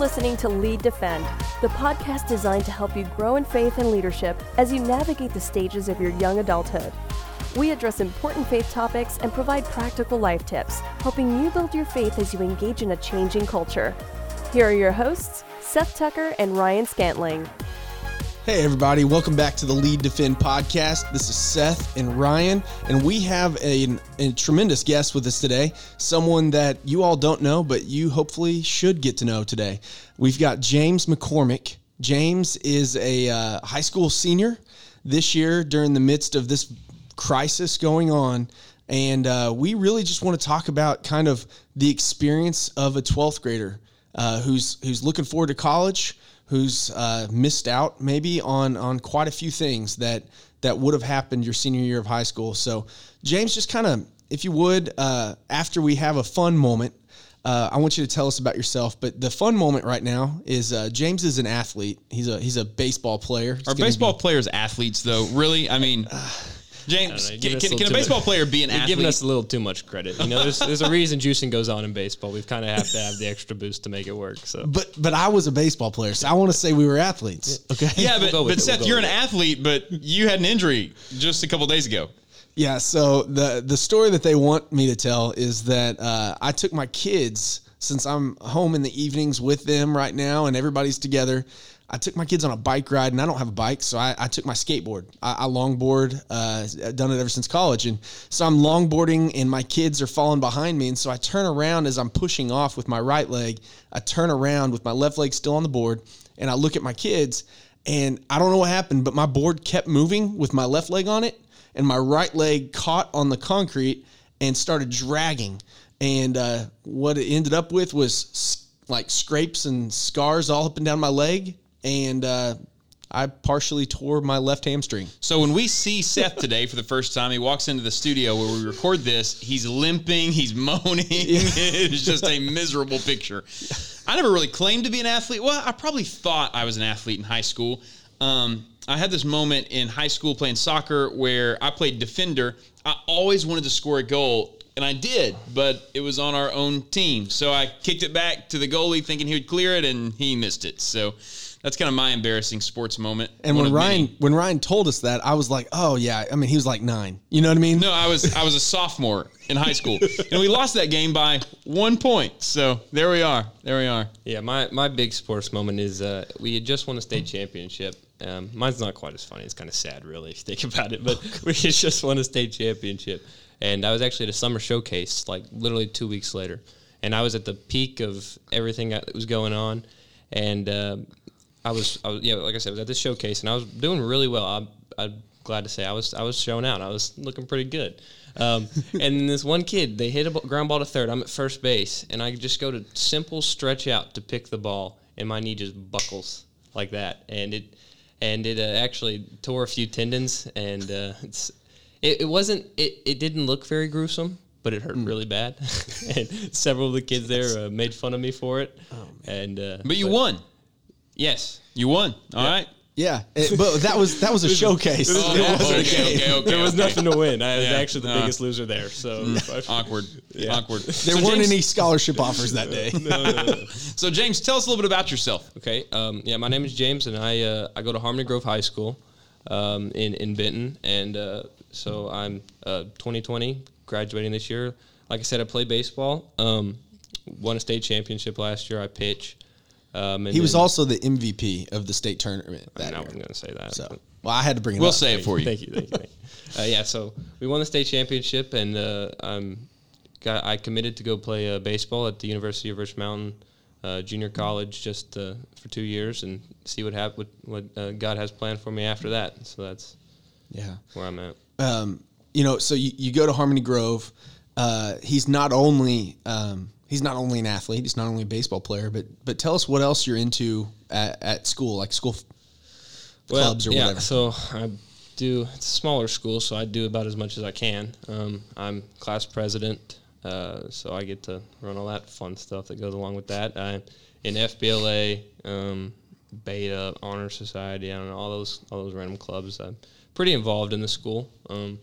listening to Lead Defend, the podcast designed to help you grow in faith and leadership as you navigate the stages of your young adulthood. We address important faith topics and provide practical life tips, helping you build your faith as you engage in a changing culture. Here are your hosts, Seth Tucker and Ryan Scantling. Hey, everybody, welcome back to the Lead Defend podcast. This is Seth and Ryan, and we have a, a, tremendous guest with us today. Someone that you all don't know, but you hopefully should get to know today. We've got James McCormick. James is a uh, high school senior this year during the midst of this crisis going on. And uh, we really just want to talk about kind of the experience of a 12th grader uh, who's, who's looking forward to college who's uh, missed out maybe on on quite a few things that that would have happened your senior year of high school. So, James, just kind of, if you would, uh, after we have a fun moment, uh, I want you to tell us about yourself. But the fun moment right now is uh, James is an athlete. He's a he's a baseball player. Are baseball be, players athletes though? Really? I mean. James, can, can, can a baseball player be an athlete? Giving us a little too much credit. You know, there's, there's a reason juicing goes on in baseball. We've kind of have to have the extra boost to make it work. So, but but I was a baseball player, so I want to say we were athletes. Okay. Yeah, but, we'll but Seth, we'll you're an athlete, but you had an injury just a couple days ago. Yeah. So the the story that they want me to tell is that uh, I took my kids since I'm home in the evenings with them right now, and everybody's together. I took my kids on a bike ride, and I don't have a bike, so I, I took my skateboard. I, I longboard, uh, done it ever since college, and so I'm longboarding, and my kids are falling behind me, and so I turn around as I'm pushing off with my right leg. I turn around with my left leg still on the board, and I look at my kids, and I don't know what happened, but my board kept moving with my left leg on it, and my right leg caught on the concrete and started dragging. And uh, what it ended up with was like scrapes and scars all up and down my leg and uh, I partially tore my left hamstring. So when we see Seth today for the first time, he walks into the studio where we record this. He's limping, he's moaning. It's just a miserable picture. I never really claimed to be an athlete. Well, I probably thought I was an athlete in high school. Um, I had this moment in high school playing soccer where I played defender. I always wanted to score a goal, and I did, but it was on our own team. So I kicked it back to the goalie thinking he would clear it, and he missed it. So that's kind of my embarrassing sports moment. And when Ryan many. when Ryan told us that, I was like, oh yeah. I mean, he was like nine. You know what I mean? No, I was I was a sophomore in high school, and we lost that game by one point. So there we are. There we are. Yeah, my my big sports moment is uh, we had just won a state championship. Um, mine's not quite as funny. It's kind of sad, really, if you think about it. But we just won a state championship, and I was actually at a summer showcase, like literally two weeks later, and I was at the peak of everything that was going on and uh, I was, I was, yeah, like I said, I was at this showcase and I was doing really well. I'm, I'm glad to say I was, I was showing out. I was looking pretty good. Um, and this one kid, they hit a ground ball to third. I'm at first base, and I just go to simple stretch out to pick the ball, and my knee just buckles like that, and it, and it uh, actually tore a few tendons, and uh, it's, it, it wasn't, it, it didn't look very gruesome, but it hurt mm. really bad, and several of the kids there uh, made fun of me for it, oh, and uh, but you but, won. Yes, you won. All yeah. right. Yeah, it, but that was that was a showcase. Oh, it wasn't okay, a game. Okay, okay, there was nothing to win. I was yeah. actually the uh, biggest loser there. So mm. awkward. Yeah. Awkward. There so weren't James, any scholarship offers that day. no, no, no. so James, tell us a little bit about yourself. Okay. Um, yeah, my name is James, and I uh, I go to Harmony Grove High School um, in in Benton, and uh, so I'm 2020 uh, graduating this year. Like I said, I play baseball. Um, won a state championship last year. I pitch. Um, he was also the MVP of the state tournament. That I was going to say that. So, well, I had to bring it up. we'll up. say it for you. Thank you. Thank you. Thank you. Uh, yeah, so we won the state championship, and uh, I'm got, I committed to go play uh, baseball at the University of Rich Mountain uh, Junior College just uh, for two years and see what hap- what, what uh, God has planned for me after that. So that's yeah where I'm at. Um, you know, so you, you go to Harmony Grove. he's not only um, he's not only an athlete, he's not only a baseball player, but but tell us what else you're into at, at school, like school well, clubs or yeah, whatever. So I do it's a smaller school, so I do about as much as I can. Um, I'm class president, uh, so I get to run all that fun stuff that goes along with that. I in FBLA, um, Beta, Honor Society, I don't know all those all those random clubs. I'm pretty involved in the school. Um,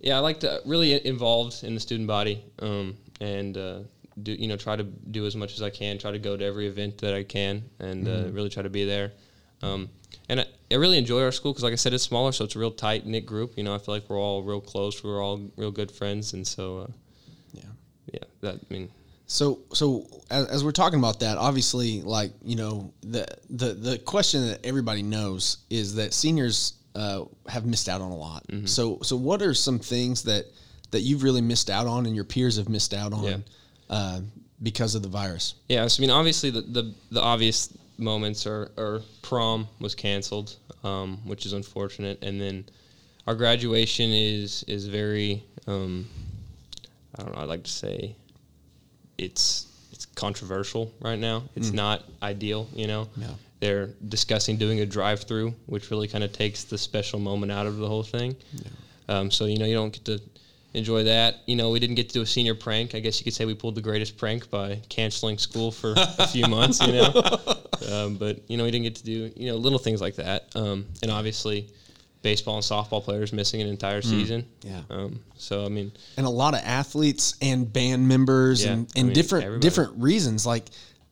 yeah, I like to really involved in the student body, um, and uh, do you know try to do as much as I can, try to go to every event that I can, and uh, really try to be there. Um, and I, I really enjoy our school because, like I said, it's smaller, so it's a real tight knit group. You know, I feel like we're all real close. We're all real good friends, and so uh, Yeah. yeah, that I mean, So, so as, as we're talking about that, obviously, like you know, the the the question that everybody knows is that seniors uh, have missed out on a lot. Mm-hmm. So, so what are some things that that you've really missed out on, and your peers have missed out on Yeah. Uh, because of the virus? Yeah, so I mean, obviously the the, the obvious moments are, are prom was canceled, um, which is unfortunate, and then our graduation is is very um, I don't know. I'd like to say it's it's controversial right now. It's not ideal, you know. Yeah. They're discussing doing a drive-through, which really kind of takes the special moment out of the whole thing. Um, so you know you don't get to enjoy that. You know we didn't get to do a senior prank. I guess you could say we pulled the greatest prank by canceling school for a few months. You know, um, but you know we didn't get to do you know little things like that. Um, and obviously, baseball and softball players missing an entire season. Yeah. Um, so I mean, and a lot of athletes and band members Yeah, and, I and mean, different everybody. different reasons like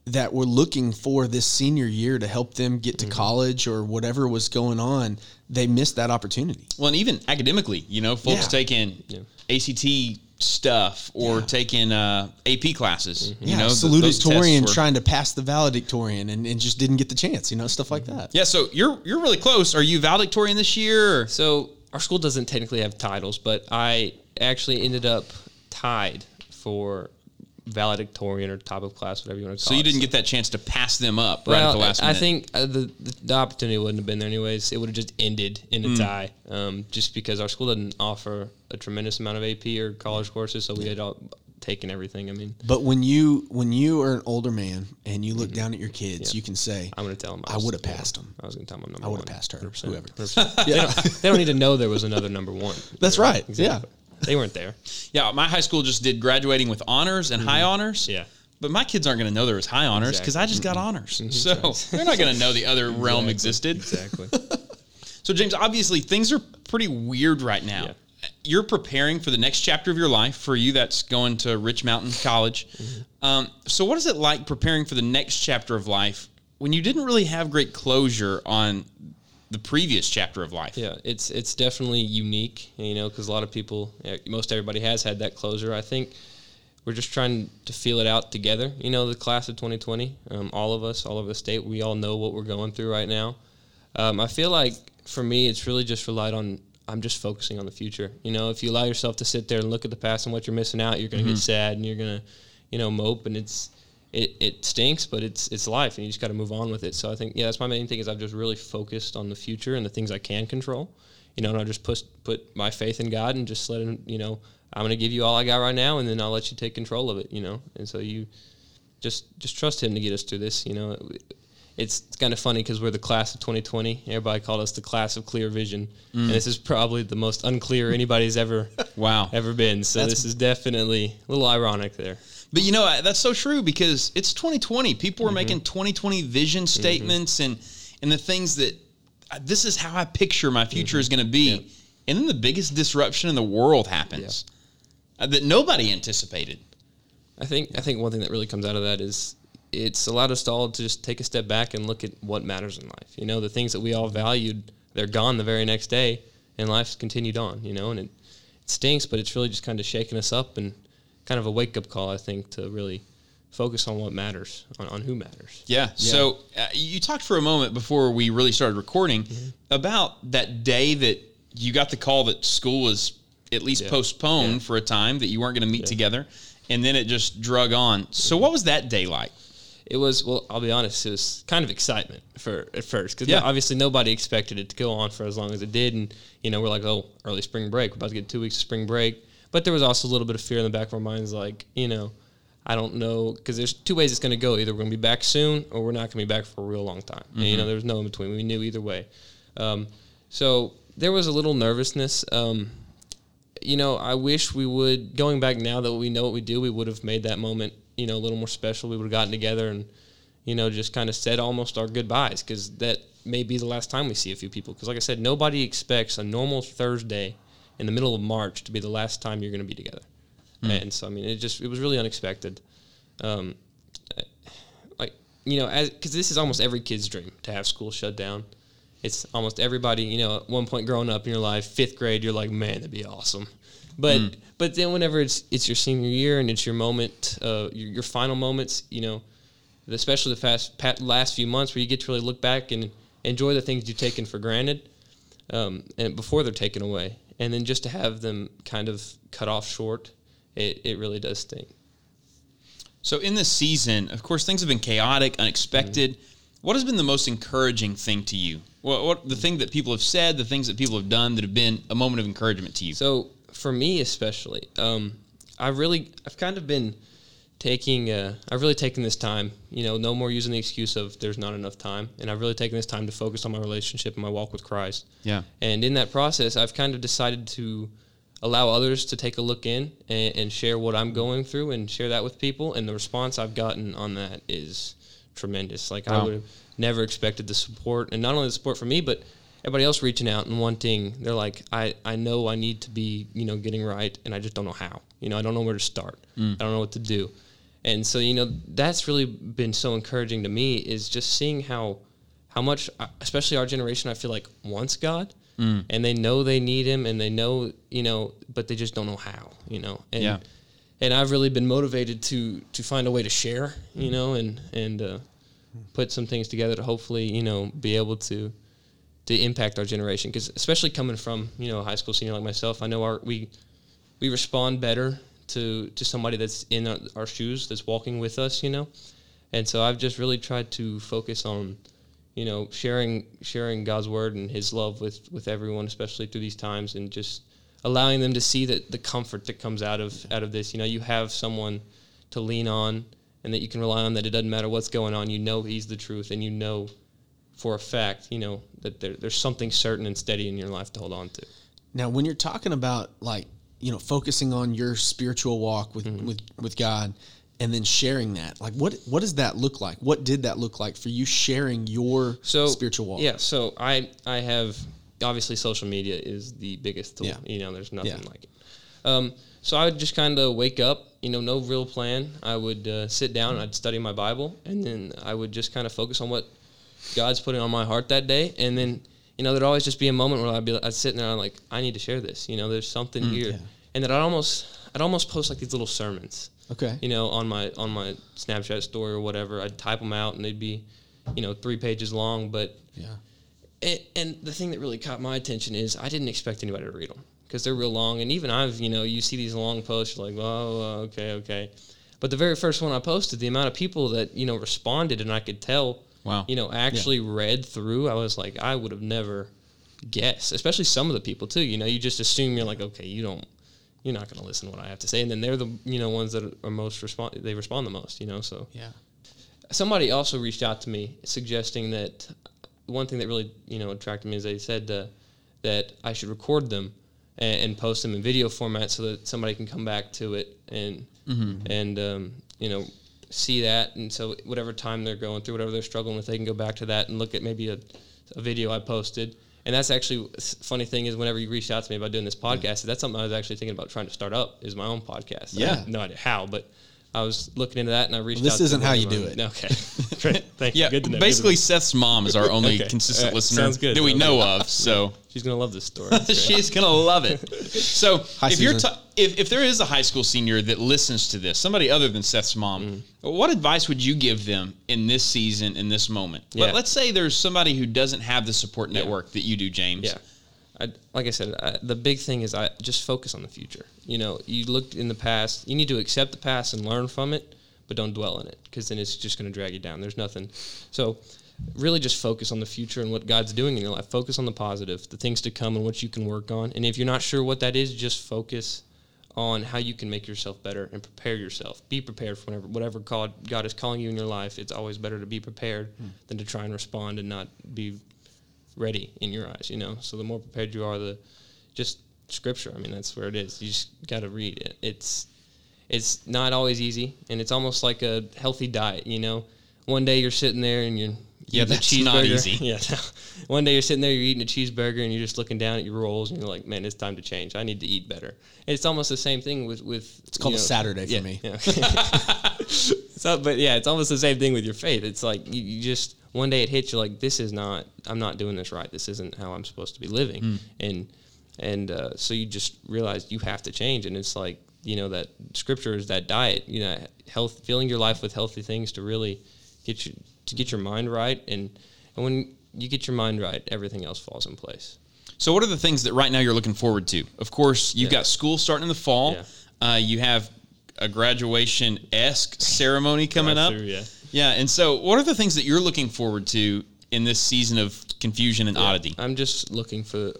that were looking for this senior year to help them get Mm-hmm. to college or whatever was going on they missed that opportunity Well, and even academically, you know, folks Yeah. taking ACT stuff or Yeah. taking uh, AP classes. You yeah know, salutatorian were- trying to pass the valedictorian and, and just didn't get the chance you know stuff like that Yeah, so you're you're really close. Are you valedictorian this year? Or? So our school doesn't technically have titles, but I actually ended up tied for valedictorian or top of class, whatever you want to call it. So it. you didn't get that chance to pass them up right at the last I minute. think uh, the, the the opportunity wouldn't have been there anyways. It would have just ended in a Hmm. tie, um, just because our school didn't offer a tremendous amount of AP or college courses, so we had all taken everything. I mean, but when you when you are an older man and you look down at your kids Mm-hmm. Yeah. you can say I'm going to tell them I would have passed them I was going to tell them I'm number I one. would have passed her 100%. whoever 100%. they, don't, they don't need to know there was another number one. That's right, Exactly. They weren't there. yeah, my high school just did graduating with honors and high honors. Mm-hmm. Yeah. But my kids aren't going to know there was high honors because I just got honors. So they're not going to know the other realm existed. Exactly. So, James, obviously things are pretty weird right now. Yeah. You're preparing for the next chapter of your life. For you, that's going to Rich Mountain College. Mm-hmm. Um, so, what is it like preparing for the next chapter of life when you didn't really have great closure on the previous chapter of life? Yeah, it's it's definitely unique, you know, because a lot of people, eh, most everybody has had that closure. I think we're just trying to feel it out together. You know, the class of 2020, um, all of us, all over the state, we all know what we're going through right now. Um, I feel like for me, it's really just relied on. I'm just focusing on the future. You know, if you allow yourself to sit there and look at the past and what you're missing out, you're going to get sad and you're going to, you know, mope and it's it, it stinks, but it's it's life, and you just got to move on with it. So I think yeah, that's my main thing is I've just really focused on the future and the things I can control. You know, and I just put put my faith in God and just let him. You know, I'm gonna give you all I got right now, and then I'll let you take control of it. You know, and so you just just trust Him to get us through this. You know, it's, it's kind of funny because we're the class of 2020. Everybody called us the class of clear vision, mm. and this is probably the most unclear anybody's ever Wow. ever been. So That's- this is definitely a little ironic there. But you know that's so true because it's 2020. People are Mm-hmm. making 2020 vision statements and and the things that this is how I picture my future is going to be, Mm-hmm. Yeah. and then the biggest disruption in the world happens uh, that nobody anticipated. I think I think one thing that really comes out of that is it's allowed us all to just take a step back and look at what matters in life. You know, the things that we all valued, they're gone the very next day, and life's continued on. You know, and it, it stinks, but it's really just kind of shaking us up and kind of a wake up call, I think, to really focus on what matters, on, on who matters. Yeah. So uh, you talked for a moment before we really started recording Mm-hmm. about that day that you got the call that school was at least Yeah. postponed Yeah. for a time that you weren't going to meet together, and then it just drug on. So what was that day like? It was well. I'll be honest. It was kind of excitement for at first because Yeah. obviously nobody expected it to go on for as long as it did, and you know we're like, oh, early spring break. We're about to get two weeks of spring break, but there was also a little bit of fear in the back of our minds, like you know, I don't know because there's two ways it's going to go. Either we're going to be back soon, or we're not going to be back for a real long time. And, you know, there was no in between. We knew either way. Um, so there was a little nervousness. Um, you know, I wish we would going back now that we know what we do, we would have made that moment, you know, a little more special. We would have gotten together and, you know, just kind of said almost our goodbyes because that may be the last time we see a few people. Because, like I said, nobody expects a normal Thursday in the middle of March to be the last time you're going to be together. And so, I mean, it just it was really unexpected. um, like you know, as because this is almost every kid's dream to have school shut down. It's almost everybody. You know, at one point growing up in your life, fifth grade, you're like, man, that'd be awesome. But Mm. but then whenever it's it's your senior year and it's your moment, uh, your, your final moments, you know, especially the fast pat, last few months where you get to really look back and enjoy the things you've taken for granted, um, and before they're taken away, and then just to have them kind of cut off short, it, it really does sting. So in this season, of course, things have been chaotic, unexpected. What has been the most encouraging thing to you? What, what the thing that people have said, the things that people have done that have been a moment of encouragement to you? So for me especially, um, I really I've kind of been taking uh, I've really taken this time. You know, no more using the excuse of there's not enough time, and I've really taken this time to focus on my relationship and my walk with Christ. Yeah. And in that process, I've kind of decided to allow others to take a look in and, and share what I'm going through and share that with people. And the response I've gotten on that is tremendous. Like I would have never expected the support, and not only the support from me, but everybody else reaching out and wanting. They're like, I, I know I need to be, you know, getting right, and I just don't know how. You know, I don't know where to start. I don't know what to do. And so, you know, that's really been so encouraging to me is just seeing how how much, uh, especially our generation, I feel like wants God, and they know they need Him, and they know, you know, but they just don't know how. You know, and Yeah. and I've really been motivated to to find a way to share, you know, and and uh, put some things together to hopefully, you know, be able to to impact our generation. Because especially coming from you know a high school senior like myself, I know our we we respond better to to somebody that's in our, our shoes, that's walking with us, you know. And so I've just really tried to focus on, you know, sharing sharing God's word and His love with with everyone, especially through these times, and just allowing them to see that the comfort that comes out of out of this. You know, you have someone to lean on, and that you can rely on. That it doesn't matter what's going on. You know He's the truth, and you know for a fact, you know that there, there's something certain and steady in your life to hold on to. Now, when you're talking about like you know focusing on your spiritual walk with Mm-hmm. with with God, and then sharing that, like what what does that look like? What did that look like for you sharing your so spiritual walk? Yeah, so I I have obviously social media is the biggest tool. Yeah. You know, there's nothing Yeah. like it. Um, so I would just kind of wake up, you know, no real plan. I would uh, sit down, I'd study my Bible, and then I would just kind of focus on what God's putting on my heart that day, and then you know there'd always just be a moment where I'd be I'd sit there and I'm like I need to share this. You know, there's something mm, here, yeah. and that I'd almost I'd almost post like these little sermons Okay. you know, on my on my Snapchat story or whatever. I'd type them out and they'd be, you know, three pages long. But Yeah. and, and the thing that really caught my attention is I didn't expect anybody to read them because they're real long. And even I've, you know, you see these long posts, you're like, oh, okay, okay. But the very first one I posted, the amount of people that you know responded, and I could tell, Wow. you know, actually read through. I was like, I would have never guessed, especially some of the people too. You know, you just assume you're like, okay, you don't, you're not going to listen to what I have to say, and then they're the you know ones that are most respond, they respond the most. You know, so Yeah. somebody also reached out to me suggesting that one thing that really you know attracted me is they said uh, that I should record them and, and post them in video format so that somebody can come back to it and and um, you know see that and so whatever time they're going through whatever they're struggling with they can go back to that and look at maybe a, a video I posted and that's actually funny thing is whenever you reached out to me about doing this podcast that's something I was actually thinking about trying to start up is my own podcast Yeah. no idea how but I was looking into that and I reached this out to isn't one how you do my- it. Okay. Great. Thank you. Yeah, Good to know. Good to basically, know. Seth's mom is our only Okay. consistent All right, listener sounds good. that we know of. So She's gonna love this story. She's gonna love it. So Hi, if you're Susan. ta- if, if there is a high school senior that listens to this, somebody other than Seth's mom, Mm. what advice would you give them in this season, in this moment? Yeah. But let's say there's somebody who doesn't have the support network that you do, James. Yeah. I, like I said, I, the big thing is I just focus on the future. You know, you looked in the past. You need to accept the past and learn from it, but don't dwell in it because then it's just going to drag you down. There's nothing. So, really, just focus on the future and what God's doing in your life. Focus on the positive, the things to come, and what you can work on. And if you're not sure what that is, just focus on how you can make yourself better and prepare yourself. Be prepared for whatever whatever God God is calling you in your life. It's always better to be prepared hmm. than to try and respond and not be ready in your eyes, you know. So the more prepared you are, the just scripture. I mean, that's where it is. You just got to read it. It's it's not always easy, and it's almost like a healthy diet. You know, one day you're sitting there and you're Yeah, that's not cheeseburger. easy. Yeah, no. one day you're sitting there, you're eating a cheeseburger, and you're just looking down at your rolls, and you're like, "Man, it's time to change. I need to eat better." And it's almost the same thing with with. It's called you a know- Saturday for me. Yeah. so, but yeah, it's almost the same thing with your faith. It's like you, you just one day it hits you like this is not. I'm not doing this right. This isn't how I'm supposed to be living, and and uh, so you just realize you have to change. And it's like you know that scripture is that diet. You know, health, filling your life with healthy things to really get you to get your mind right. And and when you get your mind right, everything else falls in place. So, what are the things that right now you're looking forward to? Of course, you've Yeah. got school starting in the fall. Uh, you have a graduation esque ceremony coming up. Drive-through, yeah. Yeah. And so, what are the things that you're looking forward to in this season of confusion and oddity? I'm just looking for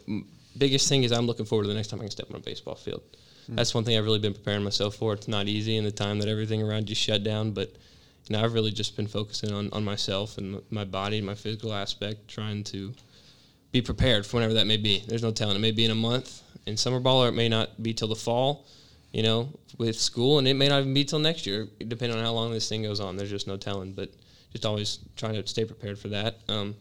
biggest thing is I'm looking forward to the next time I can step on a baseball field. Hmm. That's one thing I've really been preparing myself for. It's not easy in the time that everything around you shut down, but you know I've really just been focusing on, on myself and my body, my physical aspect, trying to be prepared for whenever that may be. There's no telling. It may be in a month in summer ball, or it may not be till the fall. You know, with school, and it may not even be till next year, depending on how long this thing goes on. There's just no telling. But just always trying to stay prepared for that. Um,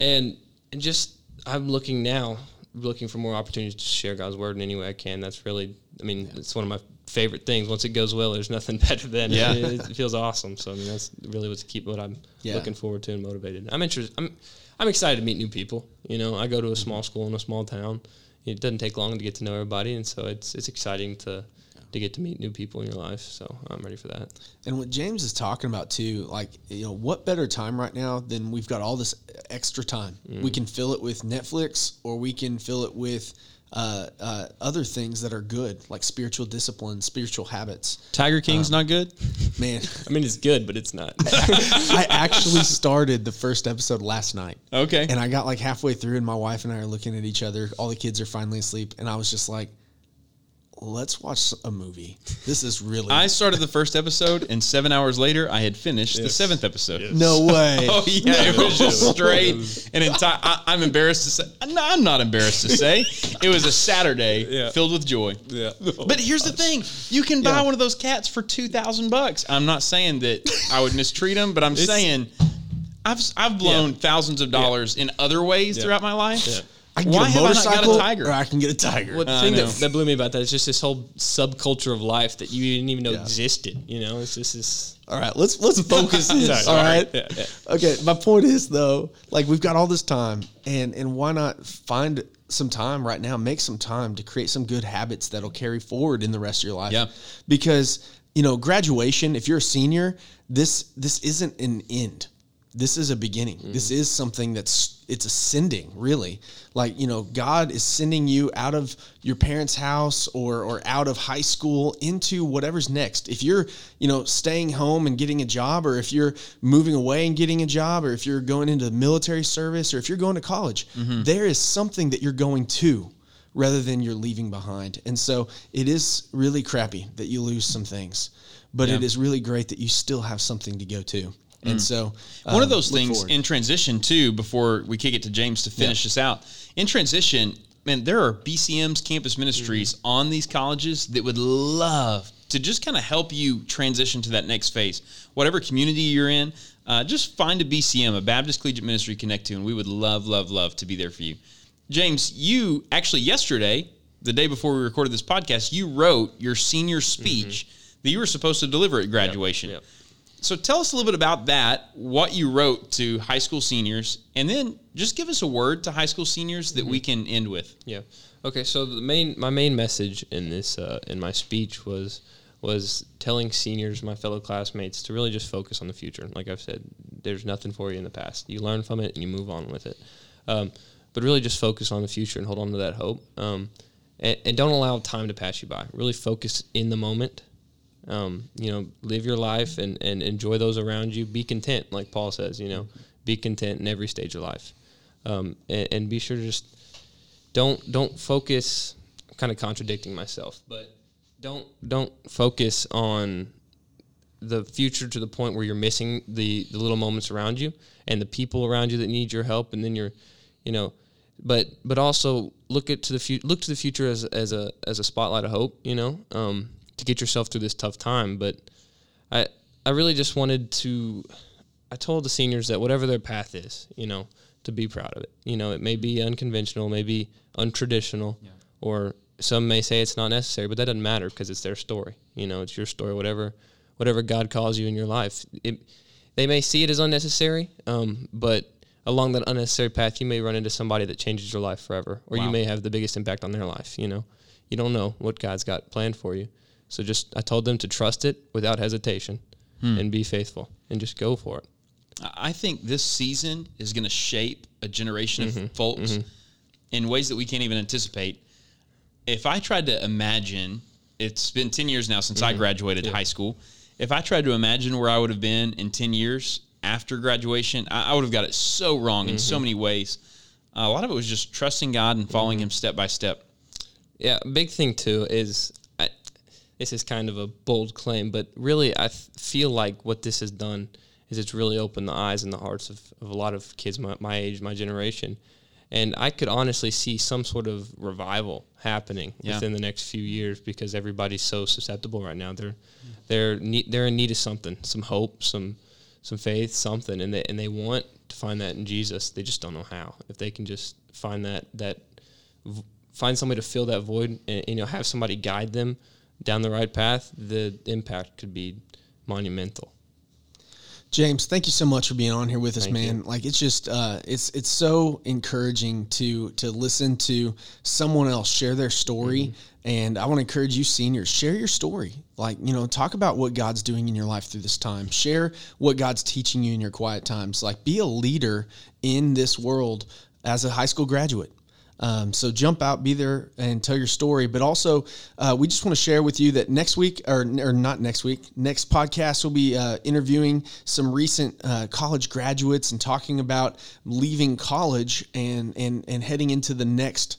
and and just I'm looking now, looking for more opportunities to share God's word in any way I can. That's really, I mean, it's one of my favorite things. Once it goes well, there's nothing better than Yeah. it. It feels awesome. So I mean, that's really what's keep what I'm Yeah. looking forward to and motivated. I'm interested. I'm I'm excited to meet new people. You know, I go to a small school in a small town. It doesn't take long to get to know everybody, and so it's it's exciting to to get to meet new people in your life. So I'm ready for that. And what James is talking about too, like you know, what better time right now than we've got all this extra time. Mm. We can fill it with Netflix, or we can fill it with uh, uh, other things that are good, like spiritual discipline, spiritual habits. Tiger King's not good. Man, I mean, it's good, but it's not. I actually started the first episode last night. Okay. And I got like halfway through, and my wife and I are looking at each other. All the kids are finally asleep, and I was just like, "Let's watch a movie. This is really I started the first episode, and seven hours later, I had finished the seventh episode. no oh, way." Oh yeah, it was just straight and entire. I'm embarrassed to say. No, I'm not embarrassed to say. It was a Saturday Yeah. filled with joy. yeah. But here's the thing: you can buy Yeah. one of those cats for two thousand bucks. I'm not saying that I would mistreat them, but I'm saying I've I've blown thousands of dollars in other ways Yeah. throughout my life. Yeah. I can Why get a have I not got a motorcycle, tiger? or I can get a tiger. Well, the I thing that, that blew me about that is just this whole subculture of life that you didn't even know Yeah. existed. You know, it's just this. All right, let's let's focus this. Sorry, all sorry. right. Yeah, yeah. Okay. My point is though, like we've got all this time, and and why not find some time right now? Make some time to create some good habits that'll carry forward in the rest of your life. Yeah. Because you know, graduation. If you're a senior, this this isn't an end. This is a beginning. This mm-hmm. is something that's it's ascending, really. Like, you know, God is sending you out of your parents' house or or out of high school into whatever's next. If you're, you know, staying home and getting a job or if you're moving away and getting a job or if you're going into military service or if you're going to college, mm-hmm. there is something that you're going to rather than you're leaving behind. And so it is really crappy that you lose some things, but it Yeah. is really great that you still have something to go to. And so One um, of those things forward. in transition too, before we kick it to James to finish us out. In transition, man, there are BCM's campus ministries Mm-hmm. on these colleges that would love to just kind of help you transition to that next phase. Whatever community you're in, uh, just find a BCM, a Baptist Collegiate Ministry connect to, and we would love, love, love to be there for you. James, you actually yesterday, the day before we recorded this podcast, you wrote your senior speech that you were supposed to deliver at graduation. Yep. So tell us a little bit about that, what you wrote to high school seniors, and then just give us a word to high school seniors that we can end with. Yeah. Okay. So the main, my main message in this, uh, in my speech was, was telling seniors, my fellow classmates, to really just focus on the future. Like I've said, there's nothing for you in the past. You learn from it and you move on with it. Um, but really just focus on the future and hold on to that hope. Um, and, and don't allow time to pass you by. Really focus in the moment. Um, you know, live your life and, and enjoy those around you. Be content, like Paul says, you know, be content in every stage of life. Um, and, and be sure to just don't don't focus I'm kind of contradicting myself but don't don't focus on the future to the point where you're missing the, the little moments around you and the people around you that need your help and then you're you know but but also look at to the future look to the future as, as a as a spotlight of hope you know um, to get yourself through this tough time but I I really just wanted to I told the seniors that whatever their path is, you know, to be proud of it. You know, it may be unconventional, maybe untraditional, or some may say it's not necessary, but that doesn't matter because it's their story. You know, it's your story. Whatever, whatever God calls you in your life. It, they may see it as unnecessary, um, but along that unnecessary path, you may run into somebody that changes your life forever, or Wow. you may have the biggest impact on their life. You know, you don't know what God's got planned for you. So just I told them to trust it without hesitation hmm. and be faithful and just go for it. I I think this season is going to shape a generation of mm-hmm. folks mm-hmm. in ways that we can't even anticipate. If I tried to imagine, it's been 10 years now since I mm-hmm. graduated high school. If I tried to imagine where I would have been in 10 years after graduation, I, I would have got it so wrong in so many ways. a lot of it was just trusting God and following Him step by step. Yeah, big thing too is I, this is kind of a bold claim, but really I f- feel like what this has done is it's really opened the eyes and the hearts of, of a lot of kids my, my age, my generation. And I could honestly see some sort of revival happening Yeah. within the next few years because everybody's so susceptible right now. They're they're need, they're in need of something, some hope, some some faith, something, and they and they want to find that in Jesus. They just don't know how. If they can just find that that v- find somebody to fill that void and you know have somebody guide them down the right path, the impact could be monumental. James, thank you so much for being on here with us, Thank man. Like it's just uh, it's it's so encouraging to to listen to someone else share their story. And I want to encourage you, seniors, share your story. Like you know, talk about what God's doing in your life through this time. Share what God's teaching you in your quiet times. Like be a leader in this world as a high school graduate. Um, so jump out, be there, and tell your story. But also, uh, we just want to share with you that next week, or, or not next week, next podcast, we'll be uh, interviewing some recent uh, college graduates and talking about leaving college and and and heading into the next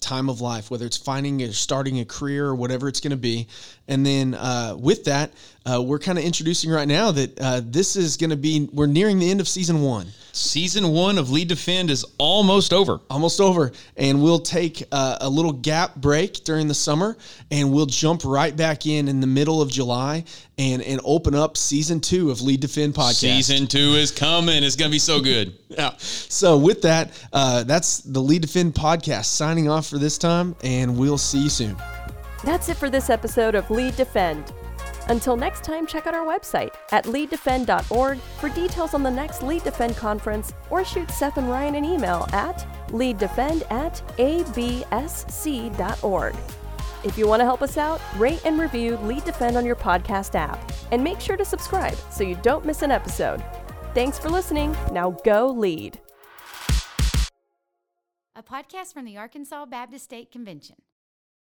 time of life, whether it's finding or starting a career or whatever it's going to be. And then uh, with that, uh, we're kind of introducing right now that uh, this is going to be, we're nearing the end of season one Season one of Lead Defend is almost over. almost over and we'll take uh, a little gap break during the summer and we'll jump right back in in the middle of july and and open up season two of lead defend podcast Season two is coming. It's going to be so good. yeah so with that uh, that's the lead defend podcast signing off for this time and we'll see you soon That's it for this episode of Lead Defend. Until next time, check out our website at leaddefend.org for details on the next Lead Defend conference or shoot Seth and Ryan an email at leaddefend at absc.org. If you want to help us out, rate and review Lead Defend on your podcast app and make sure to subscribe so you don't miss an episode. Thanks for listening. Now go lead. a podcast from the Arkansas Baptist State Convention.